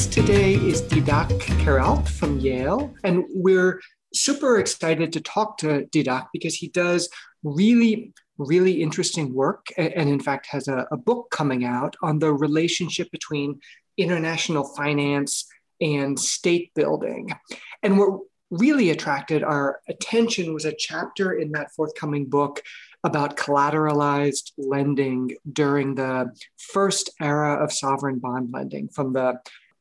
guest today is Didac Queralt from Yale, and we're super excited to talk to Didac because he does really, really interesting work, and in fact has a, a book coming out on the relationship between international finance and state building. And what really attracted our attention was a chapter in that forthcoming book about collateralized lending during the first era of sovereign bond lending from the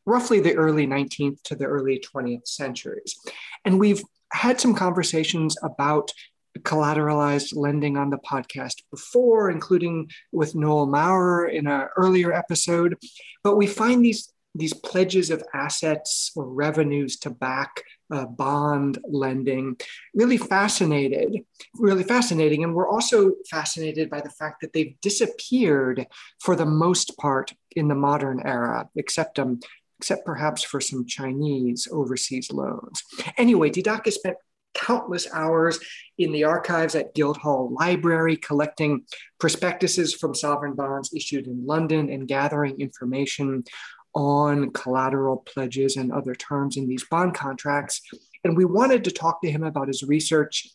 roughly the early 19th to the early 20th centuries. And we've had some conversations about collateralized lending on the podcast before, including with Noel Maurer in an earlier episode. But we find these, these pledges of assets or revenues to back uh, bond lending really fascinated, really fascinating. And we're also fascinated by the fact that they've disappeared for the most part in the modern era, except um, except perhaps for some Chinese overseas loans. Anyway, Didac has spent countless hours in the archives at Guildhall Library collecting prospectuses from sovereign bonds issued in London and gathering information on collateral pledges and other terms in these bond contracts. And we wanted to talk to him about his research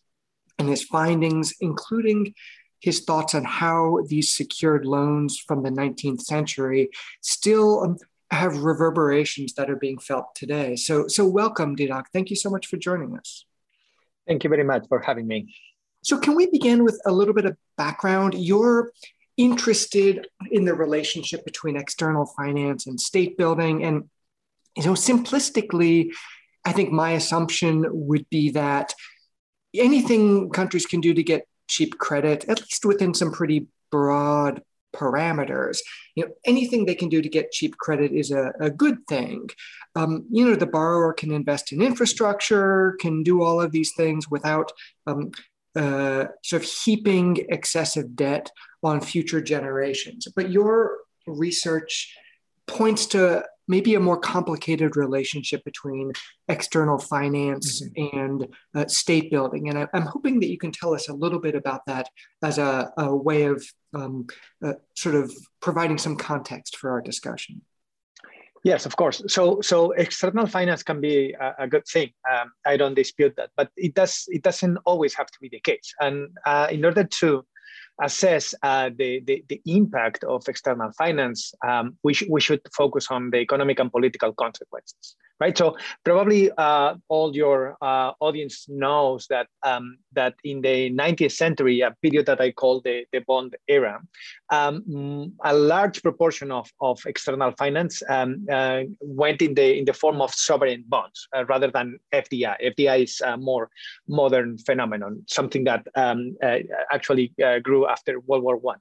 and his findings, including his thoughts on how these secured loans from the 19th century still um, have reverberations that are being felt today. So, so welcome, Didac. Thank you so much for joining us. Thank you very much for having me. So, can we begin with a little bit of background? You're interested in the relationship between external finance and state building. And, you know, simplistically, I think my assumption would be that anything countries can do to get cheap credit, at least within some pretty broad parameters. You know, anything they can do to get cheap credit is a, a good thing. Um, you know, the borrower can invest in infrastructure, can do all of these things without um, uh, sort of heaping excessive debt on future generations. But your research points to maybe a more complicated relationship between external finance mm-hmm. and uh, state building. And I, am hoping that you can tell us a little bit about that as a, a way of um, uh, sort of providing some context for our discussion. Yes, of course. So, so external finance can be a, a good thing. Um, I don't dispute that, but it does. It doesn't always have to be the case. And uh, in order to assess uh, the, the, the, impact of external finance, um, we, sh- we should focus on the economic and political consequences right? So probably uh, all your uh, audience knows that um, that in the 19th century, a period that I call the, the bond era, um, a large proportion of, of external finance um, uh, went in the in the form of sovereign bonds uh, rather than FDI. FDI is a more modern phenomenon, something that um, uh, actually uh, after World War One.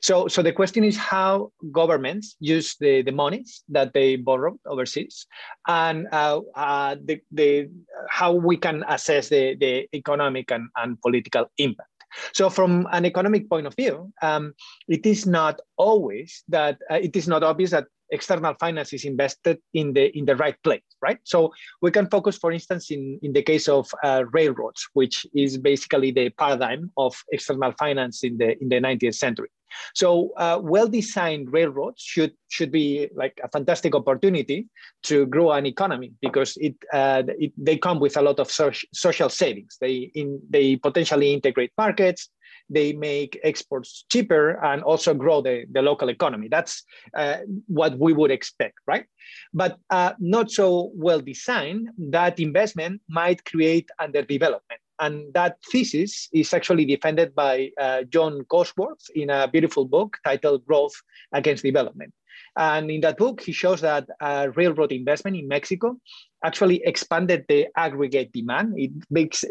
So, so the question is how governments use the, the monies that they borrowed overseas and uh, uh, the, the, how we can assess the, the economic and, and political impact. So from an economic point of view, um, it is not always that uh, it is not obvious that external finance is invested in the in the right place, right? So we can focus, for instance, in, in the case of uh, railroads, which is basically the paradigm of external finance in the in the 19th century. So uh, well-designed railroads should should be like a fantastic opportunity to grow an economy because it, uh, it they come with a lot of so social savings. They in they potentially integrate markets they make exports cheaper and also grow the, the local economy. That's uh, what we would expect, right? But uh, not so well designed, that investment might create underdevelopment. And that thesis is actually defended by uh, John Coatsworth in a beautiful book titled Growth Against Development. And in that book, he shows that uh, railroad investment in Mexico actually expanded the aggregate demand. It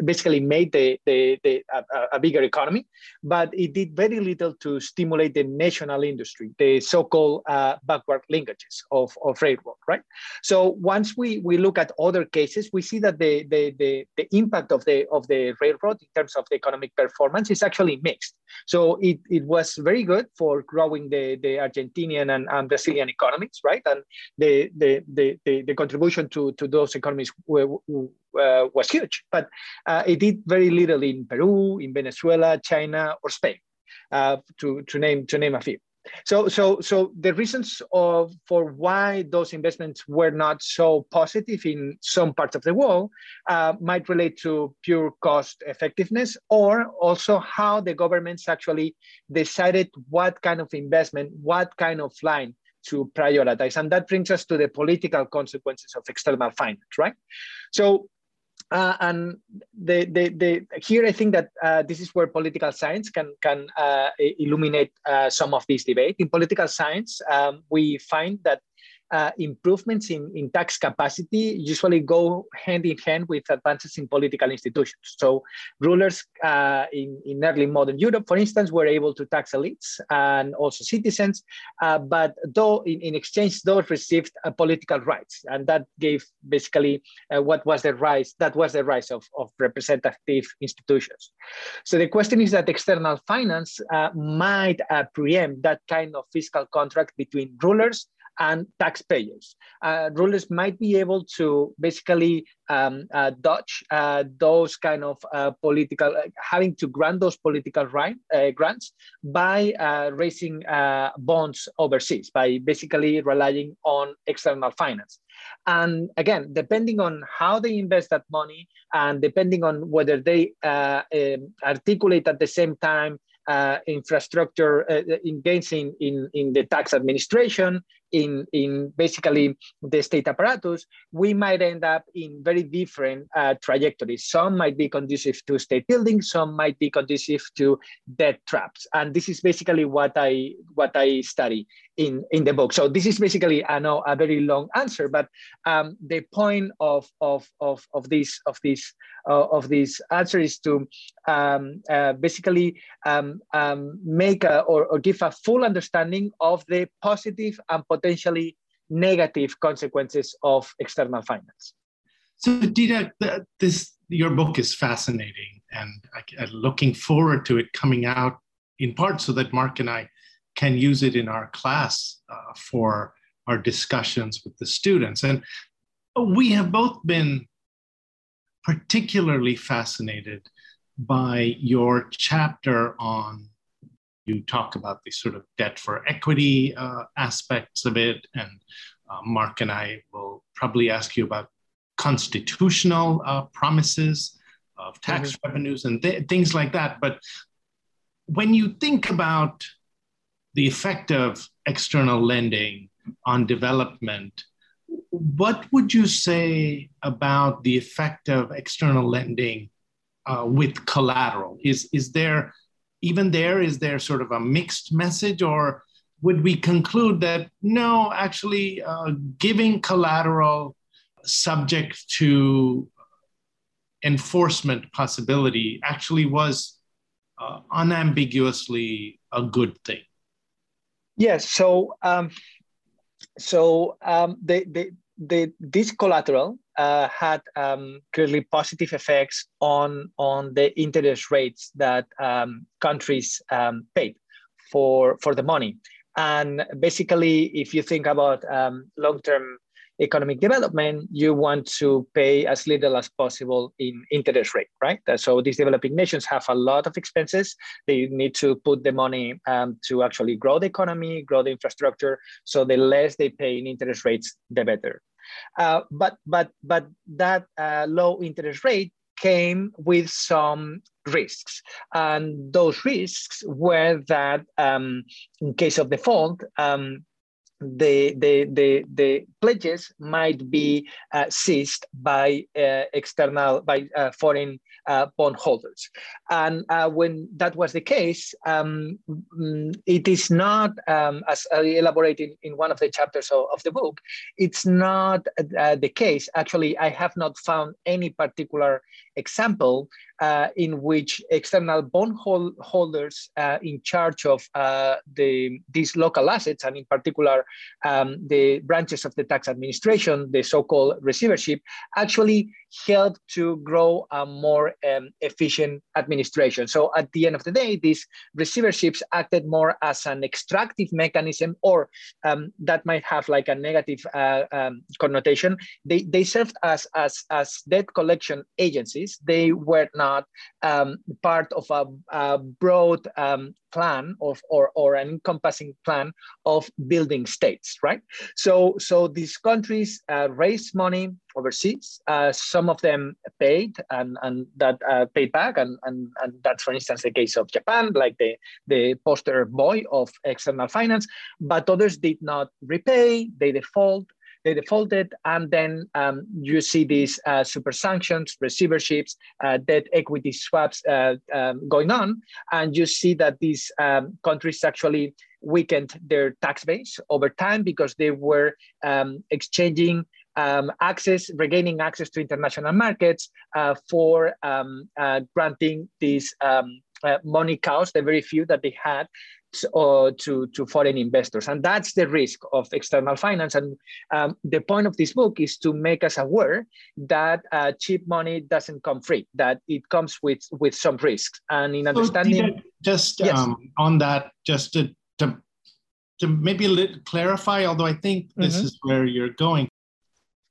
basically made the, the, the a, a, bigger economy, but it did very little to stimulate the national industry, the so-called uh, backward linkages of, of railroad, right? So once we, we look at other cases, we see that the, the, the, the impact of the, of the railroad in terms of the economic performance is actually mixed. So it, it was very good for growing the, the Argentinian and, and Brazilian economies, right? And the, the, the, the, the contribution to, to those those economies were, uh, was huge, but uh, it did very little in Peru, in Venezuela, China, or Spain, uh, to, to, name, to name a few. So, so, so the reasons of for why those investments were not so positive in some parts of the world uh, might relate to pure cost effectiveness, or also how the governments actually decided what kind of investment, what kind of line to prioritize, and that brings us to the political consequences of external finance, right? So, uh, and the, the, the, here I think that uh, this is where political science can, can uh, illuminate uh, some of this debate. In political science, um, we find that uh, improvements in, in tax capacity usually go hand in hand with advances in political institutions. So rulers uh, in, in early modern Europe, for instance, were able to tax elites and also citizens, uh, but though in, in exchange, those received uh, political rights. And that gave basically uh, what was the rise, that was the rise of, of representative institutions. So the question is that external finance uh, might preempt that kind of fiscal contract between rulers and taxpayers. Uh, rulers might be able to basically um, uh, dodge uh, those kind of uh, political, uh, having to grant those political right, uh, grants by raising bonds overseas, by basically relying on external finance. And again, depending on how they invest that money and depending on whether they um, articulate at the same time uh, infrastructure uh, engaging in, in the tax administration, in, in basically the state apparatus, we might end up in very different uh, trajectories. Some might be conducive to state building, some might be conducive to debt traps. And this is basically what I what I study in, in the book. So this is basically, I know, a very long answer, but um, the point of, of, of, of this of this uh, of this answer is to um, uh, basically um, um make a, or, or give a full understanding of the positive and potentially negative consequences of external finance. So, Didac, this your book is fascinating, and I, am looking forward to it coming out in part so that Mark and I can use it in our class uh, for our discussions with the students. And we have both been particularly fascinated by your chapter on you talk about the sort of debt for equity uh, aspects of it and uh, mark and i will probably ask you about constitutional uh, promises of tax mm-hmm. revenues and th- things like that but when you think about the effect of external lending on development, what would you say about the effect of external lending uh, with collateral? Is, is there, even there, is there sort of a mixed message, or would we conclude that no, actually, uh, giving collateral subject to enforcement possibility actually was uh, unambiguously a good thing? Yes. So um, so um, this collateral uh, had um, clearly positive effects on on the interest rates that um, countries um, paid for for the money. And basically, if you think about um, long term economic development, you want to pay as little as possible in interest rate, right? So these developing nations have a lot of expenses. They need to put the money um, to actually grow the economy, grow the infrastructure. So the less they pay in interest rates, the better. Uh, but but but that uh, low interest rate came with some risks. And those risks were that um, in case of default, um, the, the, the, the pledges might be uh, seized by uh, external, by uh, foreign bondholders. And uh, when that was the case, um, mm, it is not, um, as I elaborated in one of the chapters of, of the book, it's not uh, the case. Actually, I have not found any particular example uh, in which external bondholders uh, in charge of uh, the, these local assets, and in particular um, the branches of the tax administration, the so-called receivership, actually help to grow a more um, efficient administration. So at the end of the day, these receiverships acted more as an extractive mechanism, or um, that might have like a negative uh, um, connotation. They, they served as, as, as debt collection agencies. They were not not um, part of a, a broad um, plan of or, or an encompassing plan of building states, right? So, so these countries uh, raise money overseas. Uh, some of them paid and, and that uh, paid back. And, and, and that's, for instance, the case of Japan, like the, the poster boy of external finance, but others did not repay, they default, they defaulted, and then um, you see these uh, super sanctions, receiverships, uh, debt equity swaps uh, um, going on, and you see that these um, countries actually weakened their tax base over time because they were um, exchanging um, access, regaining access to international markets uh, for um, uh, granting these um, uh, money cows, the very few that they had, uh, to, to foreign investors. And that's the risk of external finance. And um, the point of this book is to make us aware that uh, cheap money doesn't come free, that it comes with, with some risks. And in understanding. So, just yes. um, on that, just to, to, to maybe clarify, although I think this mm-hmm. is where you're going.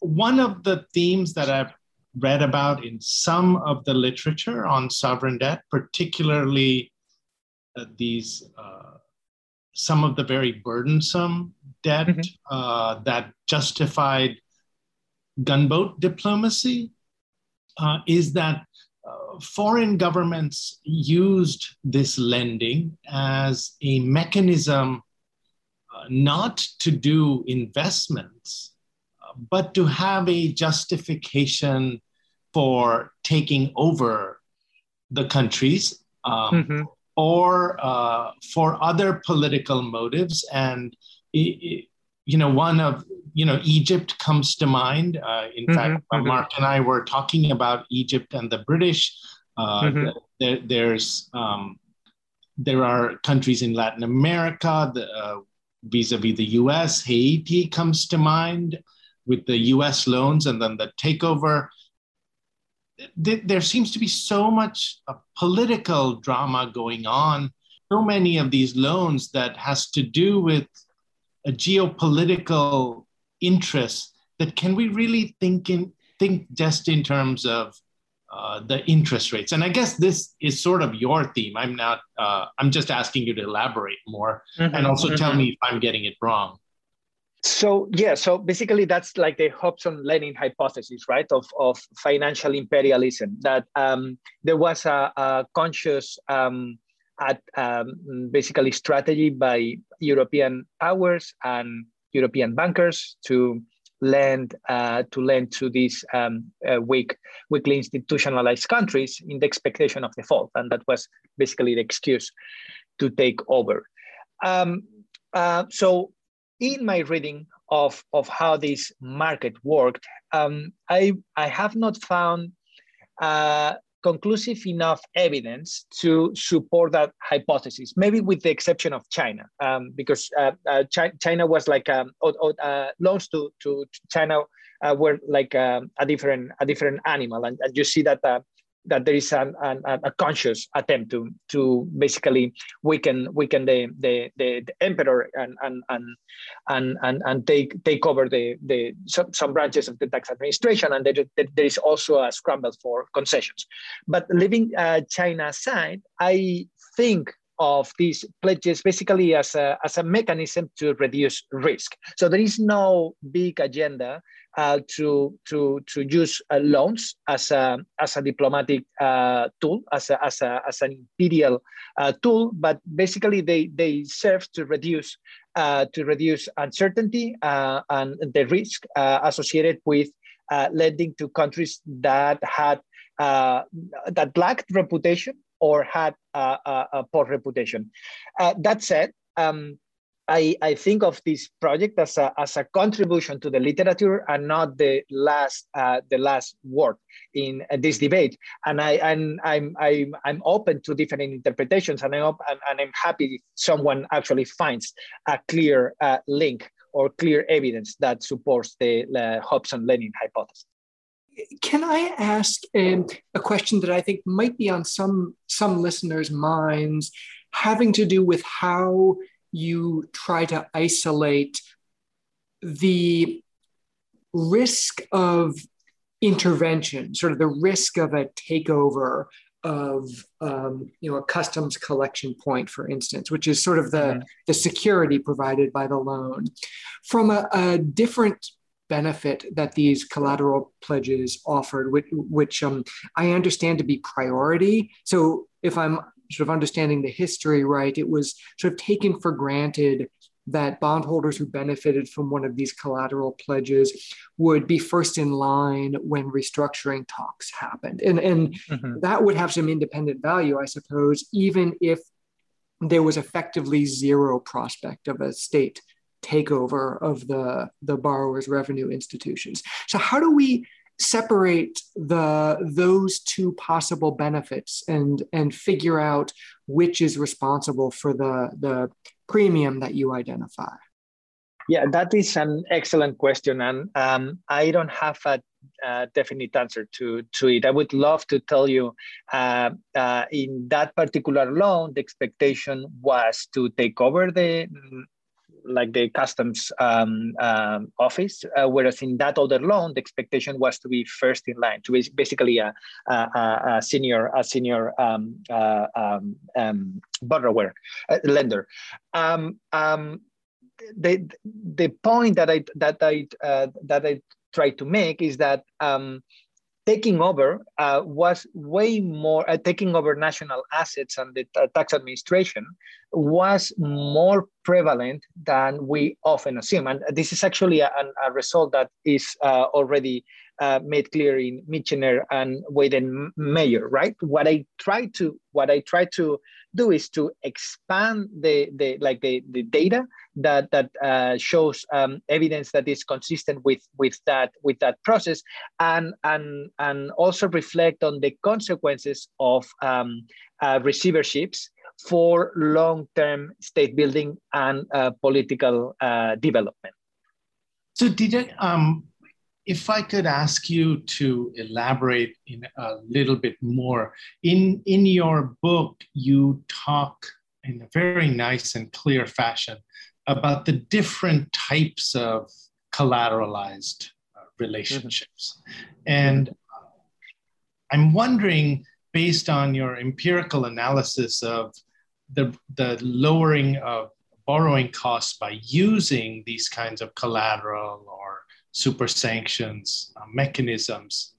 One of the themes that I've read about in some of the literature on sovereign debt, particularly these uh, some of the very burdensome debt mm-hmm. uh, that justified gunboat diplomacy, uh, is that uh, foreign governments used this lending as a mechanism uh, not to do investments, but to have a justification for taking over the countries um, mm-hmm or uh, for other political motives. And, you know, one of, you know, Egypt comes to mind. Uh, in mm-hmm, fact, mm-hmm. Mark and I were talking about Egypt and the British. Uh, mm-hmm. there, there's, um, there are countries in Latin America, the, uh, vis-a-vis the US, Haiti comes to mind with the US loans and then the takeover th- there seems to be so much uh, political drama going on. So many of these loans that has to do with a geopolitical interest. That can we really think in think just in terms of uh, the interest rates? And I guess this is sort of your theme. I'm not. Uh, I'm just asking you to elaborate more, mm-hmm, and also mm-hmm. tell me if I'm getting it wrong. So yeah, so basically that's like the Hobson-Lenin hypothesis, right, of, of financial imperialism. That um, there was a, a conscious, um, at, um, basically strategy by European powers and European bankers to lend uh, to lend to these um, uh, weak, weakly institutionalized countries in the expectation of default, and that was basically the excuse to take over. Um, uh, so in my reading of, of how this market worked, um, I, I have not found uh, conclusive enough evidence to support that hypothesis, maybe with the exception of China, um, because uh, uh, Chi- China was like um, uh, loans to, to China uh, were like um, a different a different animal, and, and you see that uh, that there is an, an, a conscious attempt to to basically weaken weaken the the, the, the emperor and and and and and, and take take over the the some, some branches of the tax administration and there, there is also a scramble for concessions but leaving uh, china aside i think of these pledges basically as a, as a mechanism to reduce risk. So there is no big agenda uh, to, to, to use uh, loans as a, as a diplomatic uh, tool, as, a, as, a, as an imperial uh, tool, but basically they, they serve to reduce, uh, to reduce uncertainty and the risk associated with lending to countries that had that lacked reputation or had a, a, a poor reputation. that said, um, I, I think of this project as a, as a contribution to the literature and not the last uh, the last word in uh, this debate. And I and I'm I'm I'm open to different interpretations, and I'm and, and I'm happy if someone actually finds a clear uh, link or clear evidence that supports the uh, Hobson-Lenin hypothesis. Can I ask um, a question that I think might be on some some listeners' minds, having to do with how you try to isolate the risk of intervention, sort of the risk of a takeover of um, you know a customs collection point, for instance, which is sort of the mm-hmm. the security provided by the loan, from a, a, different benefit that these collateral pledges offered, which, which um, I understand to be priority. So if I'm sort of understanding the history right, it was sort of taken for granted that bondholders who benefited from one of these collateral pledges would be first in line when restructuring talks happened. And, and mm-hmm. that would have some independent value, I suppose, even if there was effectively zero prospect of a state takeover of the, the borrower's revenue institutions. So, how do we separate the those two possible benefits and and figure out which is responsible for the the premium that you identify? Yeah, that is an excellent question, and um, I don't have a uh, definite answer to, to it. I would love to tell you uh, uh, in that particular loan, the expectation was to take over the like the customs um, um, office, uh, whereas in that other loan, the expectation was to be first in line, to be basically a, a, a senior a senior um, uh, um, um, borrower uh, lender. Um, um, the the point that I that I uh, that I try to make is that taking over uh, was way more uh, taking over national assets and the uh, tax administration was more prevalent than we often assume and this is actually a, a result that is uh, already uh, made clear in Mitchener and Weidenmier, right? What I try to what I try to do is to expand the the like the, the data that that uh, shows um, evidence that is consistent with with that with that process, and and and also reflect on the consequences of um, uh, receiverships for long-term state building and uh, political uh, development. So did um, if I could ask you to elaborate in a little bit more, in, in your book, you talk in a very nice and clear fashion about the different types of collateralized uh, relationships. Mm-hmm. And uh, I'm wondering, based on your empirical analysis of the, the lowering of borrowing costs by using these kinds of collateral or super sanctions uh, mechanisms.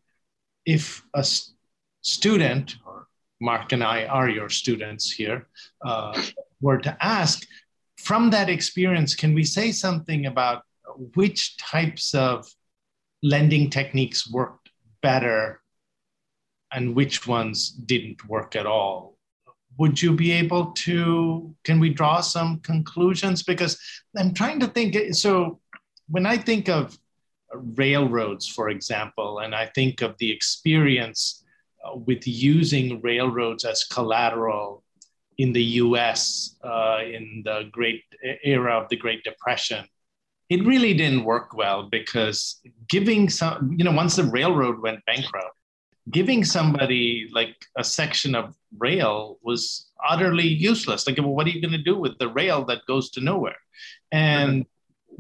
If a st- student, or Mark and I are your students here, uh, were to ask, from that experience, can we say something about which types of lending techniques worked better and which ones didn't work at all? Would you be able to? Can we draw some conclusions? Because I'm trying to think. So, when I think of railroads, for example, and I think of the experience uh, with using railroads as collateral in the US uh, in the great era of the Great Depression. It really didn't work well because giving some, you know, once the railroad went bankrupt, giving somebody like a section of rail was utterly useless. Like, well, what are you going to do with the rail that goes to nowhere? And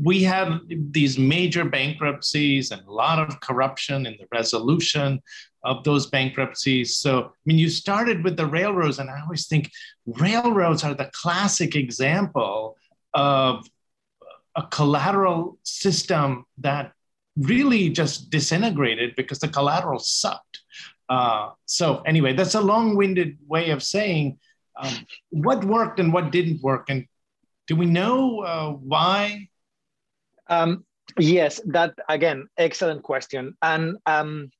we had these major bankruptcies and a lot of corruption in the resolution of those bankruptcies. So, I mean, you started with the railroads, and I always think railroads are the classic example of a collateral system that really just disintegrated because the collateral sucked. Uh, so, anyway, that's a long winded way of saying um, what worked and what didn't work. And do we know uh, why um, yes, that again, excellent question. And um,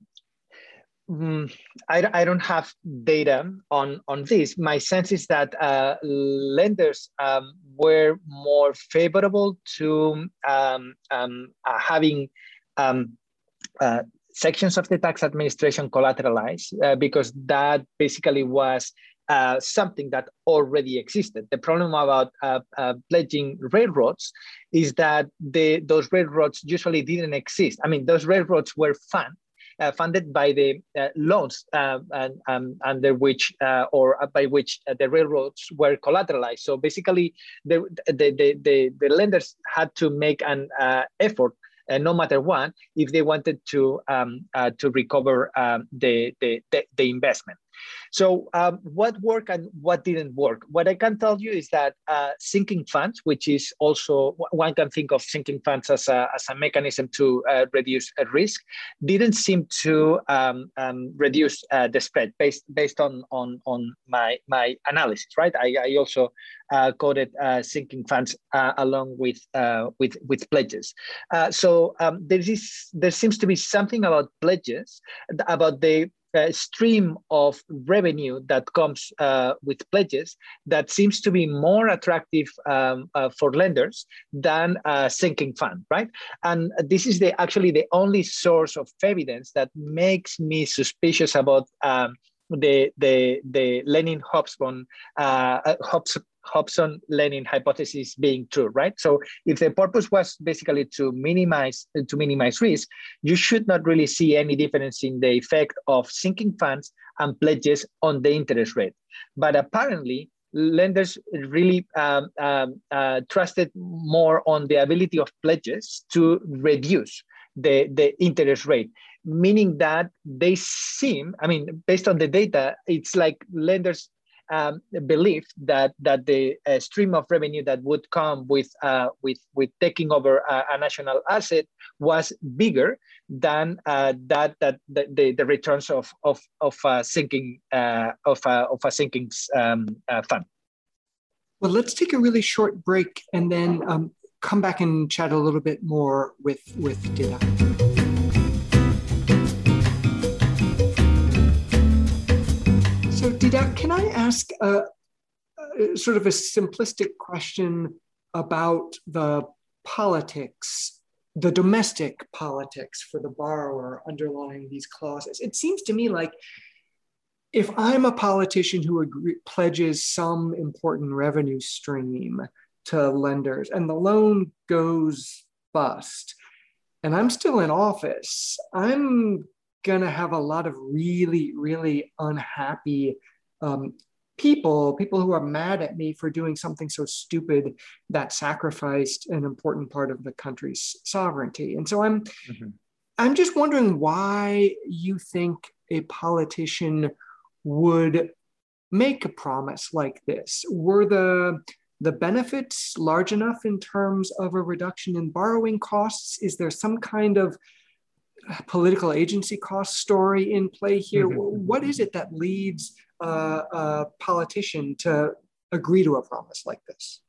mm, I, I don't have data on, on this. My sense is that uh, lenders um, were more favorable to um, um, uh, having um, uh, sections of the tax administration collateralized uh, because that basically was uh, something that already existed. The problem about uh, uh, pledging railroads is that the, those railroads usually didn't exist. I mean, those railroads were fun, uh, funded by the uh, loans and, um, under which or by which the railroads were collateralized. So basically, the, the, the, the, the lenders had to make an effort uh, no matter what, if they wanted to um, uh, to recover um, the, the, the investment. So um, what worked and what didn't work? What I can tell you is that uh, sinking funds, which is also one can think of sinking funds as a, as a mechanism to uh, reduce a risk, didn't seem to um, um, reduce uh, the spread based based on on on my my analysis. Right, I, I also uh, quoted uh, sinking funds uh, along with with with pledges. so um, there is there seems to be something about pledges about the stream of revenue that comes uh, with pledges that seems to be more attractive um, uh, for lenders than a sinking fund, right? And this is the actually the only source of evidence that makes me suspicious about um, the the the Lenin Hobsbawm uh, uh Hobson Lenin hypothesis being true, right? So if the purpose was basically to minimize to minimize risk, you should not really see any difference in the effect of sinking funds and pledges on the interest rate. But apparently, lenders really um, um, uh, trusted more on the ability of pledges to reduce the, the interest rate meaning that they seem, I mean, based on the data, it's like lenders um, belief that that the uh, stream of revenue that would come with uh, with with taking over a, a, national asset was bigger than uh, that that the, the, returns of of of a sinking uh, of a, of a sinking um, uh, fund. Well, let's take a really short break and then um, come back and chat a little bit more with with Didac. So, Didac, can I ask a, a, sort of a simplistic question about the politics, the domestic politics for the borrower underlying these clauses? It seems to me like if I'm a politician who agree, pledges some important revenue stream to lenders and the loan goes bust, and I'm still in office, I'm going to have a lot of really, really unhappy um, people, people who are mad at me for doing something so stupid that sacrificed an important part of the country's sovereignty. And so I'm, mm-hmm. I'm just wondering why you think a politician would make a promise like this. Were the the benefits large enough in terms of a reduction in borrowing costs? Is there some kind of political agency cost story in play here? Mm-hmm. What is it that leads uh, a politician to agree to a promise like this?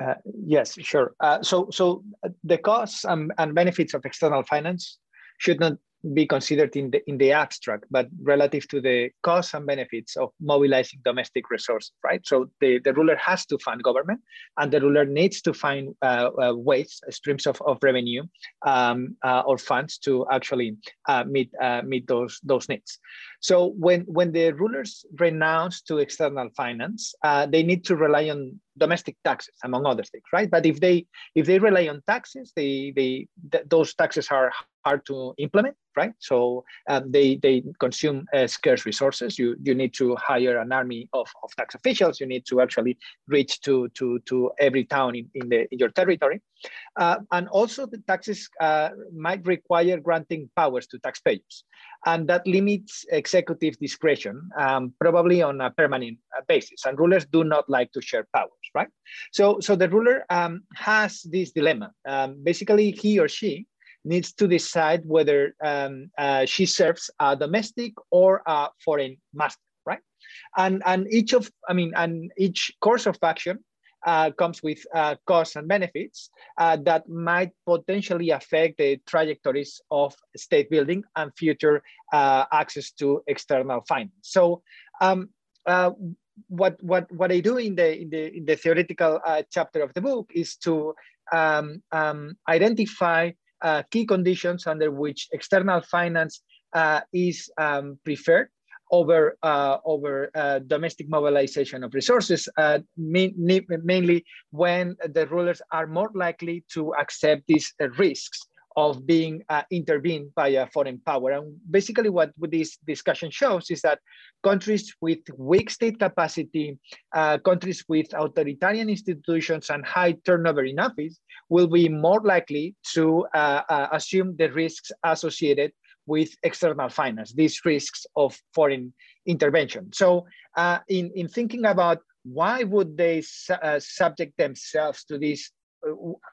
Uh, yes, sure. Uh, so, so the costs and, and benefits of external finance should not be considered in the in the abstract, but relative to the costs and benefits of mobilizing domestic resources, right? So the, the ruler has to fund government, and the ruler needs to find uh, uh, ways, streams of, of revenue um, uh, or funds to actually uh, meet uh, meet those those needs. So when when the rulers renounce to external finance, uh, they need to rely on domestic taxes, among other things, right? But if they if they rely on taxes, they they th- those taxes are hard to implement, right? So um, they they consume uh, scarce resources. You you need to hire an army of, of tax officials. You need to actually reach to to to every town in, in the in your territory, uh, and also the taxes uh, might require granting powers to taxpayers, and that limits executive discretion, um, probably on a permanent uh, basis. And rulers do not like to share powers, right? So so the ruler um, has this dilemma. Um, basically, he or she needs to decide whether um, uh, she serves a domestic or a foreign master, right? And and each of, I mean, and each course of action uh, comes with uh, costs and benefits uh, that might potentially affect the trajectories of state building and future uh, access to external finance. So. Um, uh, what what what I do in the in the in the theoretical uh, chapter of the book is to um, um, identify uh, key conditions under which external finance uh, is um, preferred over uh, over uh, domestic mobilization of resources, uh, mainly when the rulers are more likely to accept these risks of being uh, intervened by a foreign power. And basically what this discussion shows is that countries with weak state capacity, uh, countries with authoritarian institutions and high turnover in office will be more likely to uh, uh assume the risks associated with external finance, these risks of foreign intervention. So uh, in, in thinking about why would they su uh, subject themselves to this,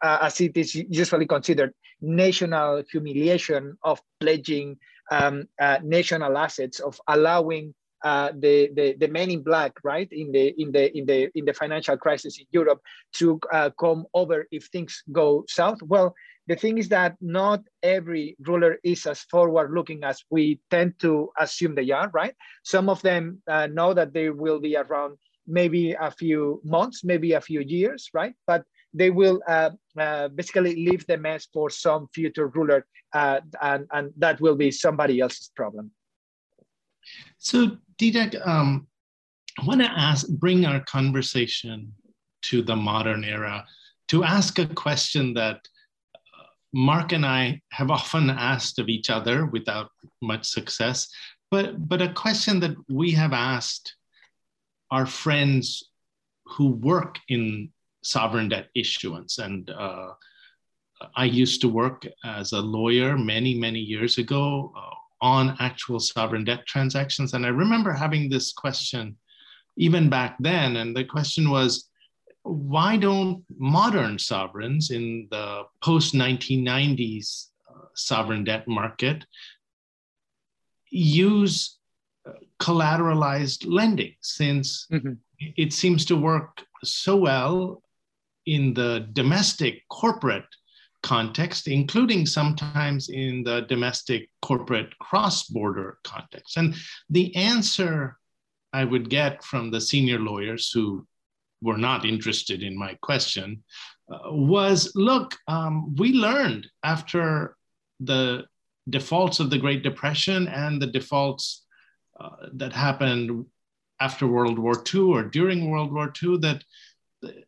uh, as it is usually considered, national humiliation of pledging um, uh, national assets, of allowing uh, the, the the men in black, right, in the in the in the in the financial crisis in Europe, to uh, come over if things go south. Well, the thing is that not every ruler is as forward looking as we tend to assume they are, right? Some of them uh, know that they will be around maybe a few months, maybe a few years, right? But they will uh, uh, basically leave the mess for some future ruler, uh, and, and that will be somebody else's problem. So, Didac, um, I want to ask, bring our conversation to the modern era to ask a question that Mark and I have often asked of each other without much success, but, but a question that we have asked our friends who work in sovereign debt issuance. And uh, I used to work as a lawyer many, many years ago uh, on actual sovereign debt transactions. And I remember having this question even back then. And the question was why don't modern sovereigns in the post 1990s uh, sovereign debt market use uh, collateralized lending since mm-hmm. it seems to work so well in the domestic corporate context, including sometimes in the domestic corporate cross border context. And the answer I would get from the senior lawyers who were not interested in my question uh, was look, um, we learned after the defaults of the Great Depression and the defaults uh, that happened after World War II or during World War II that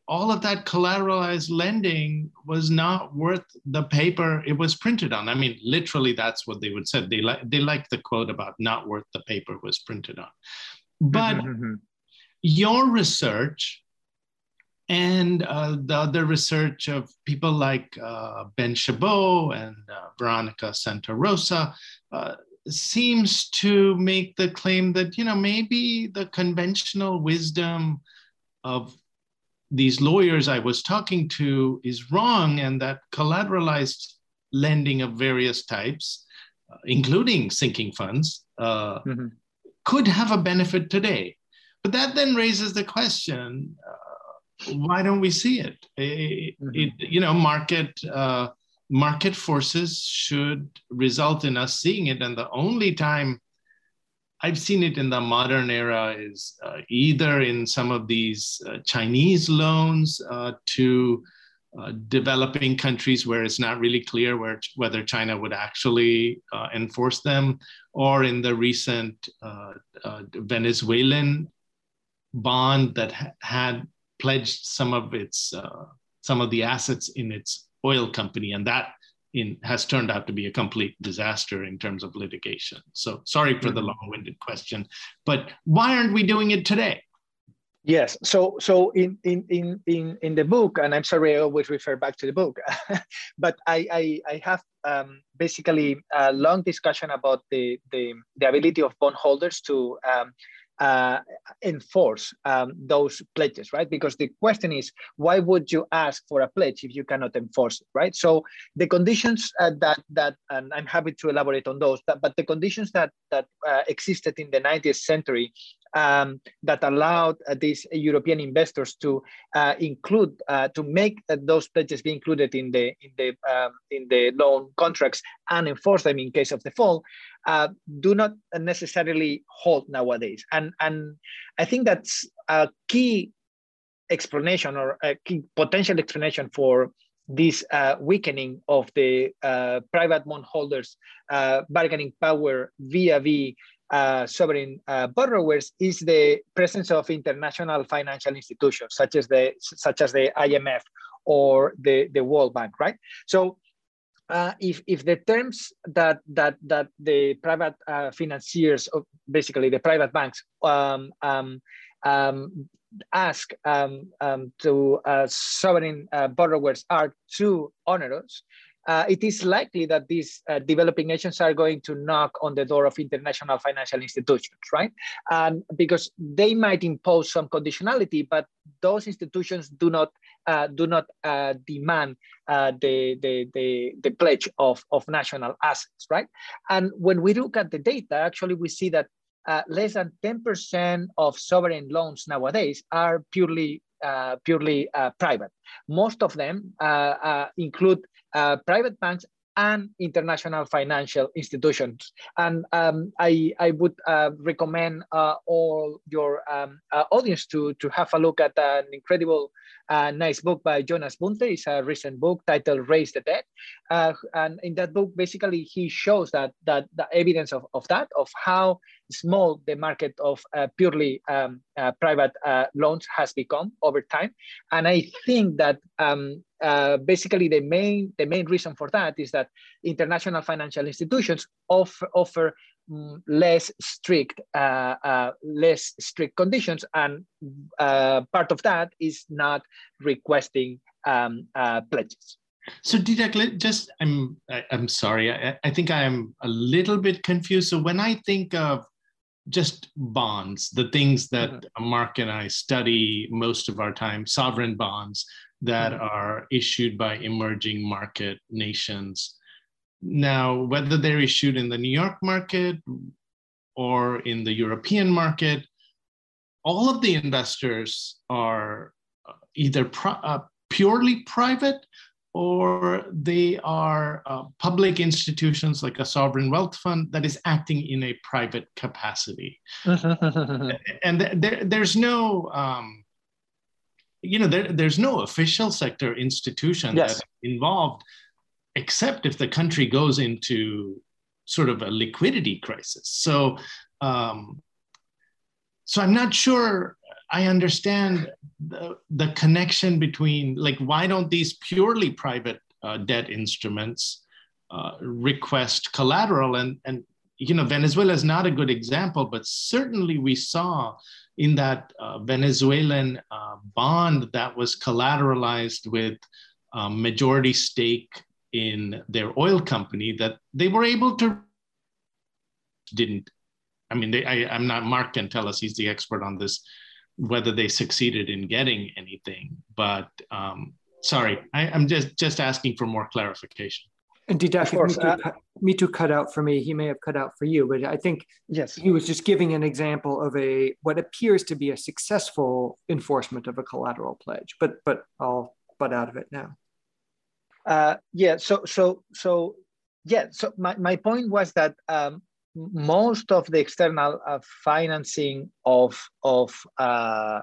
all of that collateralized lending was not worth the paper it was printed on. I mean, literally, that's what they would say. They like they like the quote about not worth the paper was printed on. But mm-hmm. your research and uh, the other research of people like uh, Ben Chabot and uh, Veronica Santarosa uh, seems to make the claim that you know maybe the conventional wisdom of these lawyers I was talking to is wrong, and that collateralized lending of various types, uh, including sinking funds, uh, mm-hmm. could have a benefit today. But that then raises the question why don't we see it? It, mm-hmm. it you know, market uh, market forces should result in us seeing it, and the only time I've seen it in the modern era is uh, either in some of these uh, Chinese loans uh, to uh, developing countries where it's not really clear where, whether China would actually uh, enforce them, or in the recent Venezuelan bond that ha- had pledged some of its some of the assets in its oil company, and that in, has turned out to be a complete disaster in terms of litigation. So sorry for the mm-hmm. long-winded question, but why aren't we doing it today? Yes. So so in in in in in the book, and I'm sorry I always refer back to the book, but I I, I have um, basically a long discussion about the the the ability of bondholders to um, uh, enforce um, those pledges, right? Because the question is, why would you ask for a pledge if you cannot enforce it, right? So the conditions uh, that that, and I'm happy to elaborate on those, that, but the conditions that that uh, existed in the 90th century um, that allowed uh, these European investors to uh, include uh, to make those pledges be included in the in the um, in the loan contracts and enforce them in case of default uh, do not necessarily hold nowadays. And and I think that's a key explanation or a key potential explanation for this uh, weakening of the uh, private bondholders' uh, bargaining power via the uh, sovereign uh, borrowers is the presence of international financial institutions such as the such as the IMF or the, the World Bank, right? So uh, if, if the terms that that that the private uh, financiers, basically the private banks, um, um, um, ask um, um, to uh, sovereign uh, borrowers are too onerous, uh, it is likely that these uh, developing nations are going to knock on the door of international financial institutions, right? And because they might impose some conditionality, but those institutions do not uh, do not uh, demand uh, the, the, the, the, pledge of, of national assets, right? And when we look at the data, actually we see that uh, less than 10% of sovereign loans nowadays are purely uh, purely uh, private. Most of them uh, include private banks and international financial institutions. And um, I, I would uh, recommend uh, all your um, uh, audience to, to have a look at an incredible a nice book by Jonas Bunte. It's a recent book titled Raise the Debt. Uh, and in that book, basically, he shows that, that the evidence of, of that, of how small the market of uh, purely um, uh, private uh, loans has become over time. And I think that um, uh, basically the main, the main reason for that is that international financial institutions offer, offer Mm, less strict, uh, uh, less strict conditions, and uh, part of that is not requesting um, uh, pledges. So Didac, just I'm I'm sorry. I, I think I am a little bit confused. So when I think of just bonds, the things that mm-hmm. Mark and I study most of our time, sovereign bonds that mm-hmm. are issued by emerging market nations. Now, whether they're issued in the New York market or in the European market, all of the investors are uh, either uh, purely private or they are uh, public institutions like a sovereign wealth fund that is acting in a private capacity. and there, there's no, um, you know, there, there's no official sector institution yes. that's involved except if the country goes into sort of a liquidity crisis. So, um, so I'm not sure I understand the, the connection between like why don't these purely private uh, debt instruments uh, request collateral and and you know Venezuela is not a good example, but certainly we saw in that uh, Venezuelan uh, bond that was collateralized with um, majority stake in their oil company that they were able to didn't. I mean they, I, i'm not mark can tell us he's the expert on this whether they succeeded in getting anything but um, sorry I, am just just asking for more clarification and Didac, me, uh, too cut out for me. He may have cut out for you, but I think yes, he was just giving an example of a what appears to be a successful enforcement of a collateral pledge. But but I'll butt out of it now. Uh, yeah, so so so yeah, so my, my point was that um, most of the external uh, financing of of uh,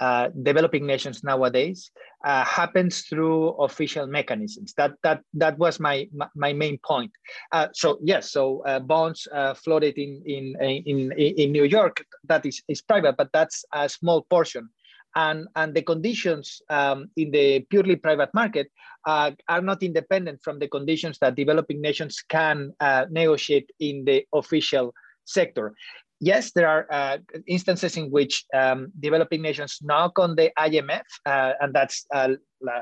uh, developing nations nowadays uh, happens through official mechanisms. That that that was my my, main point. Uh, so yes, so uh, bonds uh, floated in, in in in New York. That is is private, but that's a small portion and, and the conditions um, in the purely private market uh, are not independent from the conditions that developing nations can negotiate in the official sector. Yes, there are uh, instances in which um, developing nations knock on the IMF, uh, and that's a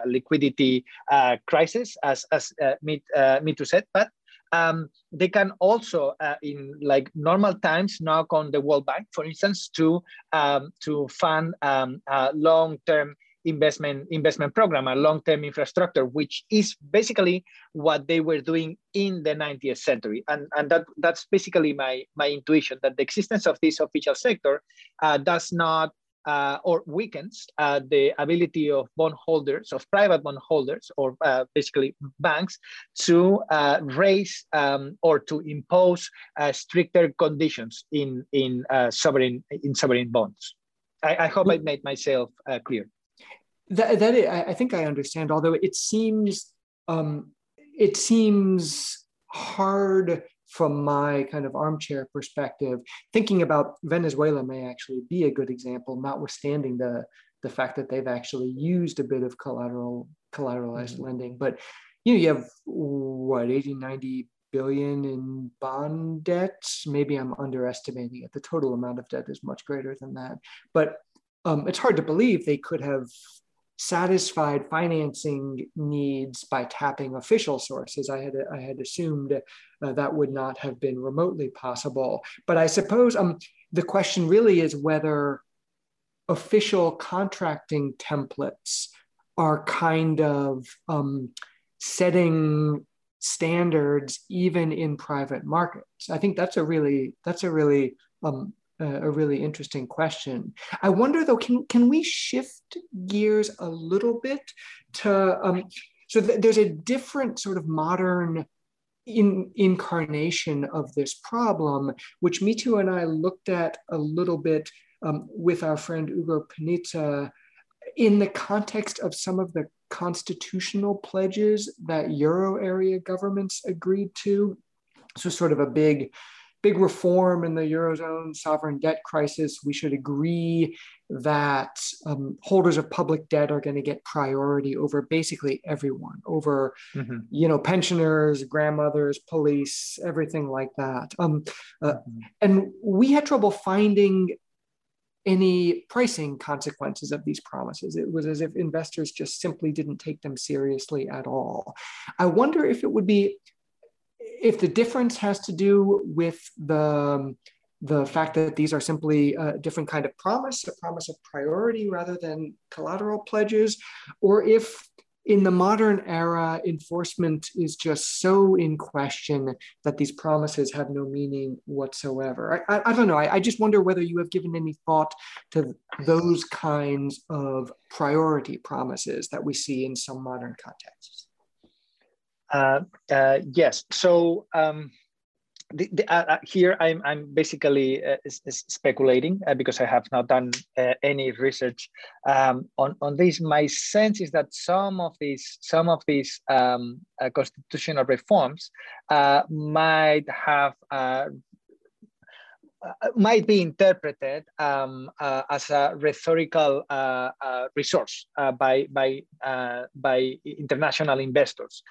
liquidity uh, crisis, as, as uh, Mitu said, but um, they can also, uh, in like normal times, knock on the World Bank, for instance, to um, to fund um, long-term investment investment program, a long-term infrastructure, which is basically what they were doing in the 90th century, and and that that's basically my my intuition that the existence of this official sector uh, does not uh, or weakens uh, the ability of bondholders, of private bondholders, or uh, basically banks, to uh, raise um, or to impose uh, stricter conditions in in uh, sovereign in sovereign bonds. I, I hope I made myself clear. That, that I think I understand. Although it seems um, it seems hard from my kind of armchair perspective, thinking about Venezuela may actually be a good example, notwithstanding the the fact that they've actually used a bit of collateral collateralized mm-hmm. lending. But you know, you have what 80, 90 billion in bond debt. Maybe I'm underestimating it. The total amount of debt is much greater than that. But um, it's hard to believe they could have satisfied financing needs by tapping official sources. I had I had assumed uh, that would not have been remotely possible. But I suppose um, the question really is whether official contracting templates are kind of um, setting standards even in private markets. I think that's a really that's a really um, a really interesting question. I wonder though, can can we shift gears a little bit to um, so th- there's a different sort of modern in, incarnation of this problem, which Mitu and I looked at a little bit um, with our friend Ugo Panizza in the context of some of the constitutional pledges that euro area governments agreed to. So, sort of a big big reform in the Eurozone sovereign debt crisis. We should agree that um, holders of public debt are going to get priority over basically everyone, over, mm-hmm. you know, pensioners, grandmothers, police, everything like that. Um, uh, mm-hmm. And we had trouble finding any pricing consequences of these promises. It was as if investors just simply didn't take them seriously at all. I wonder if it would be if the difference has to do with the um, the fact that these are simply a different kind of promise, a promise of priority rather than collateral pledges, or if in the modern era, enforcement is just so in question that these promises have no meaning whatsoever. I, I, I don't know. I, I, just wonder whether you have given any thought to those kinds of priority promises that we see in some modern contexts. Uh, uh, yes. So um, the, the, uh, uh here I'm, I'm basically uh, speculating because I have not done any research um, on, on this. My sense is that some of these some of these um, constitutional reforms might have might be interpreted um, uh, as a rhetorical uh, uh resource uh, by by uh, by international investors,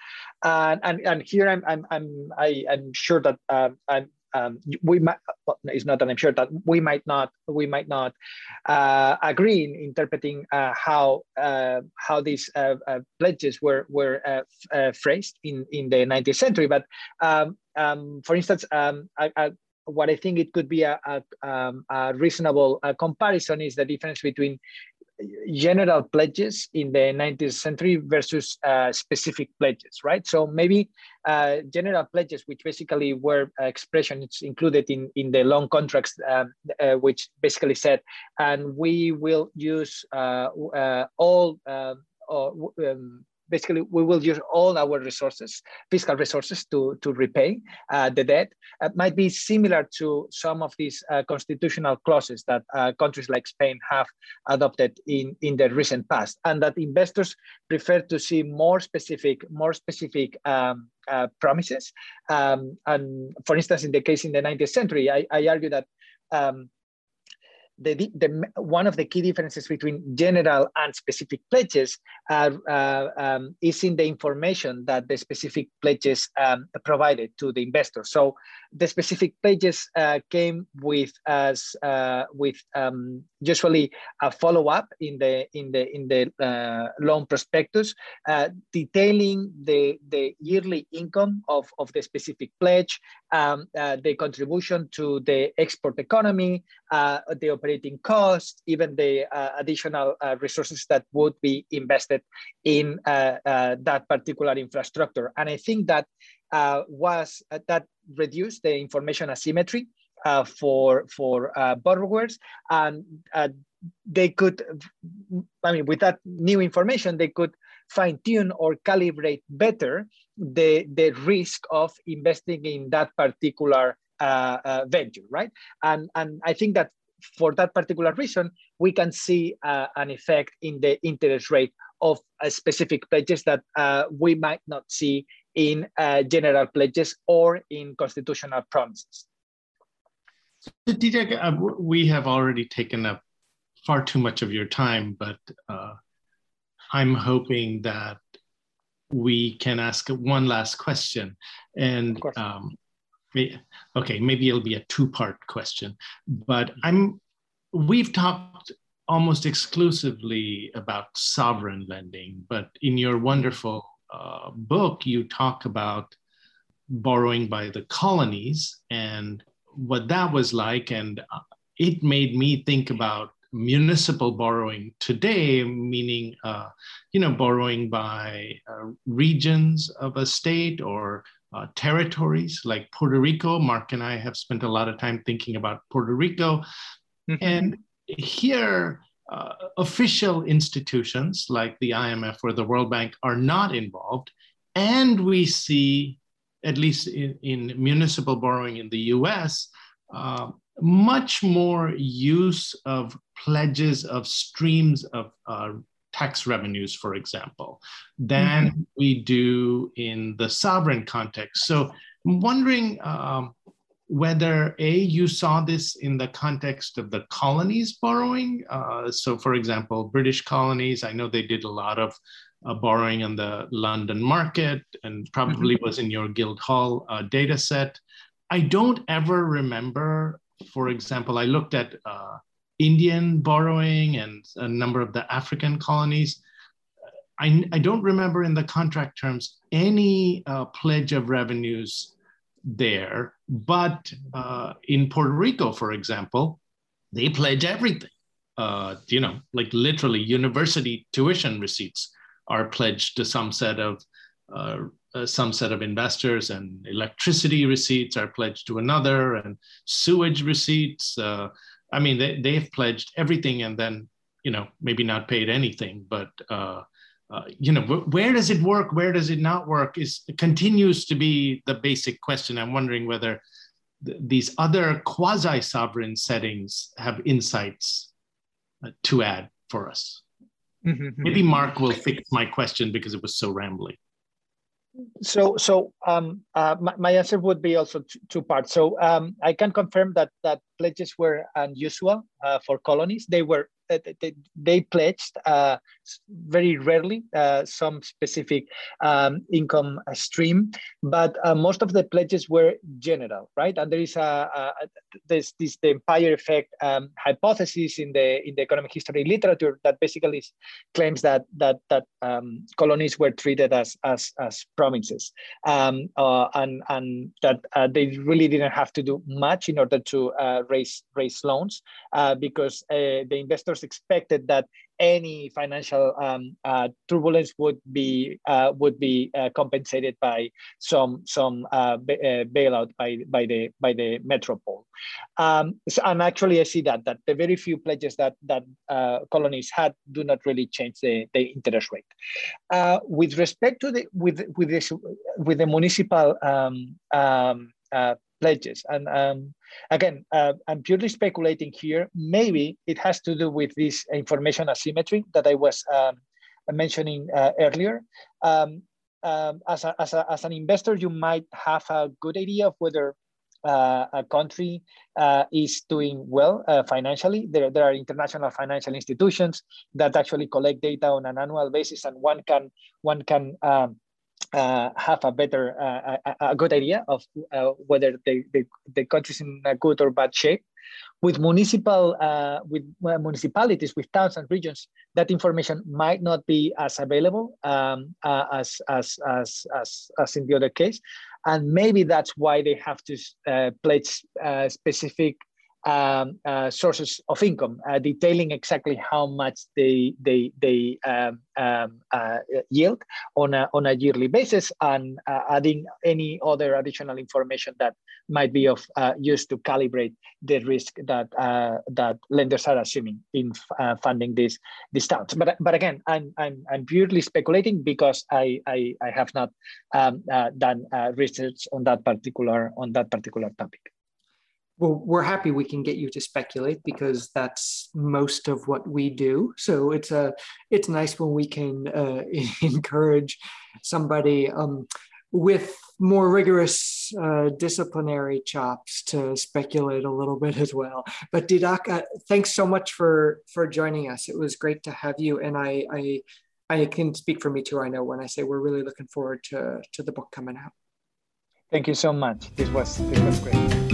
and and, and here I'm I'm I'm I, am i am sure that um, I'm. Um, we might it's not that I'm sure that we might not we might not agree in interpreting how how these pledges were were phrased in in the 19th century. But um, um, for instance, I, I, what I think it could be a, a, um, a reasonable uh, comparison is the difference between general pledges in the 19th century versus uh, specific pledges, right? So maybe uh, general pledges, which basically were expressions included in, in the loan contracts, um, uh, which basically said, and we will use uh, uh, all um, basically we will use all our resources, fiscal resources to, to repay uh, the debt. It might be similar to some of these uh, constitutional clauses that uh, countries like Spain have adopted in, in the recent past and that investors prefer to see more specific, more specific um, uh, promises. Um, and for instance, in the case in the 19th century, I, I argue that um, the, the, one of the key differences between general and specific pledges uh, uh, um, is in the information that the specific pledges um, provided to the investor. So the specific pledges uh, came with as uh, with um, usually a follow up in the in the in the uh, loan prospectus, uh, detailing the the yearly income of of the specific pledge, um, the contribution to the export economy, the operating cost, even the uh, additional uh, resources that would be invested in uh, uh that particular infrastructure. And I think that uh, was uh, that reduced the information asymmetry for for borrowers, and they could, I mean, with that new information, they could fine tune or calibrate better the the risk of investing in that particular uh, uh, venture, right? And and I think that for that particular reason, we can see uh, an effect in the interest rate of uh, specific pledges that uh, we might not see in uh, general pledges or in constitutional promises. So, uh, we have already taken up far too much of your time, but uh, I'm hoping that we can ask one last question. And um, okay, maybe it'll be a two-part question, but I'm we've talked almost exclusively about sovereign lending, but in your wonderful uh, book, you talk about borrowing by the colonies and what that was like. And uh, it made me think about municipal borrowing today, meaning, uh, you know, borrowing by uh, regions of a state or uh, territories like Puerto Rico. Mark and I have spent a lot of time thinking about Puerto Rico. Mm-hmm. And here, uh, official institutions like the IMF or the World Bank are not involved. And we see, at least in, in municipal borrowing in the US, uh, much more use of pledges of streams of uh, tax revenues, for example, than mm-hmm. we do in the sovereign context. So I'm wondering um, whether A, you saw this in the context of the colonies borrowing. Uh, so, for example, British colonies, I know they did a lot of uh, borrowing on the London market and probably mm-hmm. was in your Guildhall uh, data set. I don't ever remember, for example, I looked at uh, Indian borrowing and a number of the African colonies. I, I don't remember in the contract terms any uh, pledge of revenues there, but uh, in Puerto Rico, for example, they pledge everything. Uh, you know, like literally university tuition receipts are pledged to some set of uh, uh, some set of investors, and electricity receipts are pledged to another, and sewage receipts. Uh, I mean, they, they've pledged everything and then, you know, maybe not paid anything, but, uh, uh, you know, where does it work? Where does it not work? Is continues to be the basic question. I'm wondering whether th- these other quasi-sovereign settings have insights uh, to add for us. Mm-hmm. Maybe Mark will fix my question because it was so rambling so so um, uh, my, my, answer would be also two, two parts so um, i can confirm that that pledges were unusual uh, for colonies they were they, they pledged uh, very rarely uh, some specific um, income stream, but uh, most of the pledges were general, right? And there is a, a there's this the empire effect um, hypothesis in the in the economic history literature that basically claims that that that um, colonies were treated as as as provinces, um, uh, and and that uh, they really didn't have to do much in order to uh, raise raise loans because the investors expected that any financial um, uh, turbulence would be uh, would be uh, compensated by some some uh, uh, bailout by by the by the metropole. Um, so, and actually, I see that that the very few pledges that that colonies had do not really change the, the interest rate. with respect to the with with this with the municipal um, um pledges. And um, again, uh, I'm purely speculating here. Maybe it has to do with this information asymmetry that I was um, mentioning uh, earlier. Um, um, as, a, as, a, as an investor, you might have a good idea of whether uh, a country uh, is doing well uh, financially. There, there are international financial institutions that actually collect data on an annual basis, and one can one can um, uh, have a better, uh, a, a, good idea of uh, whether the, the, the country is in a good or bad shape. With municipal, uh, with municipalities, with towns and regions, that information might not be as available um, uh, as, as, as, as, as in the other case. And maybe that's why they have to uh, pledge specific um, uh, sources of income, uh, detailing exactly how much they they they um, um, uh, yield on a on a yearly basis, and uh, adding any other additional information that might be of uh, use to calibrate the risk that uh, that lenders are assuming in funding these these towns. But but again, I'm I'm, I'm purely speculating because I I, I have not um, done research on that particular on that particular topic well, we're happy we can get you to speculate because that's most of what we do. So it's a it's nice when we can uh, encourage somebody um, with more rigorous uh, disciplinary chops to speculate a little bit as well. But Didac, uh, thanks so much for for joining us. It was great to have you, and I I I can speak for Mitu. I know when I say we're really looking forward to to the book coming out. Thank you so much. This was this was great.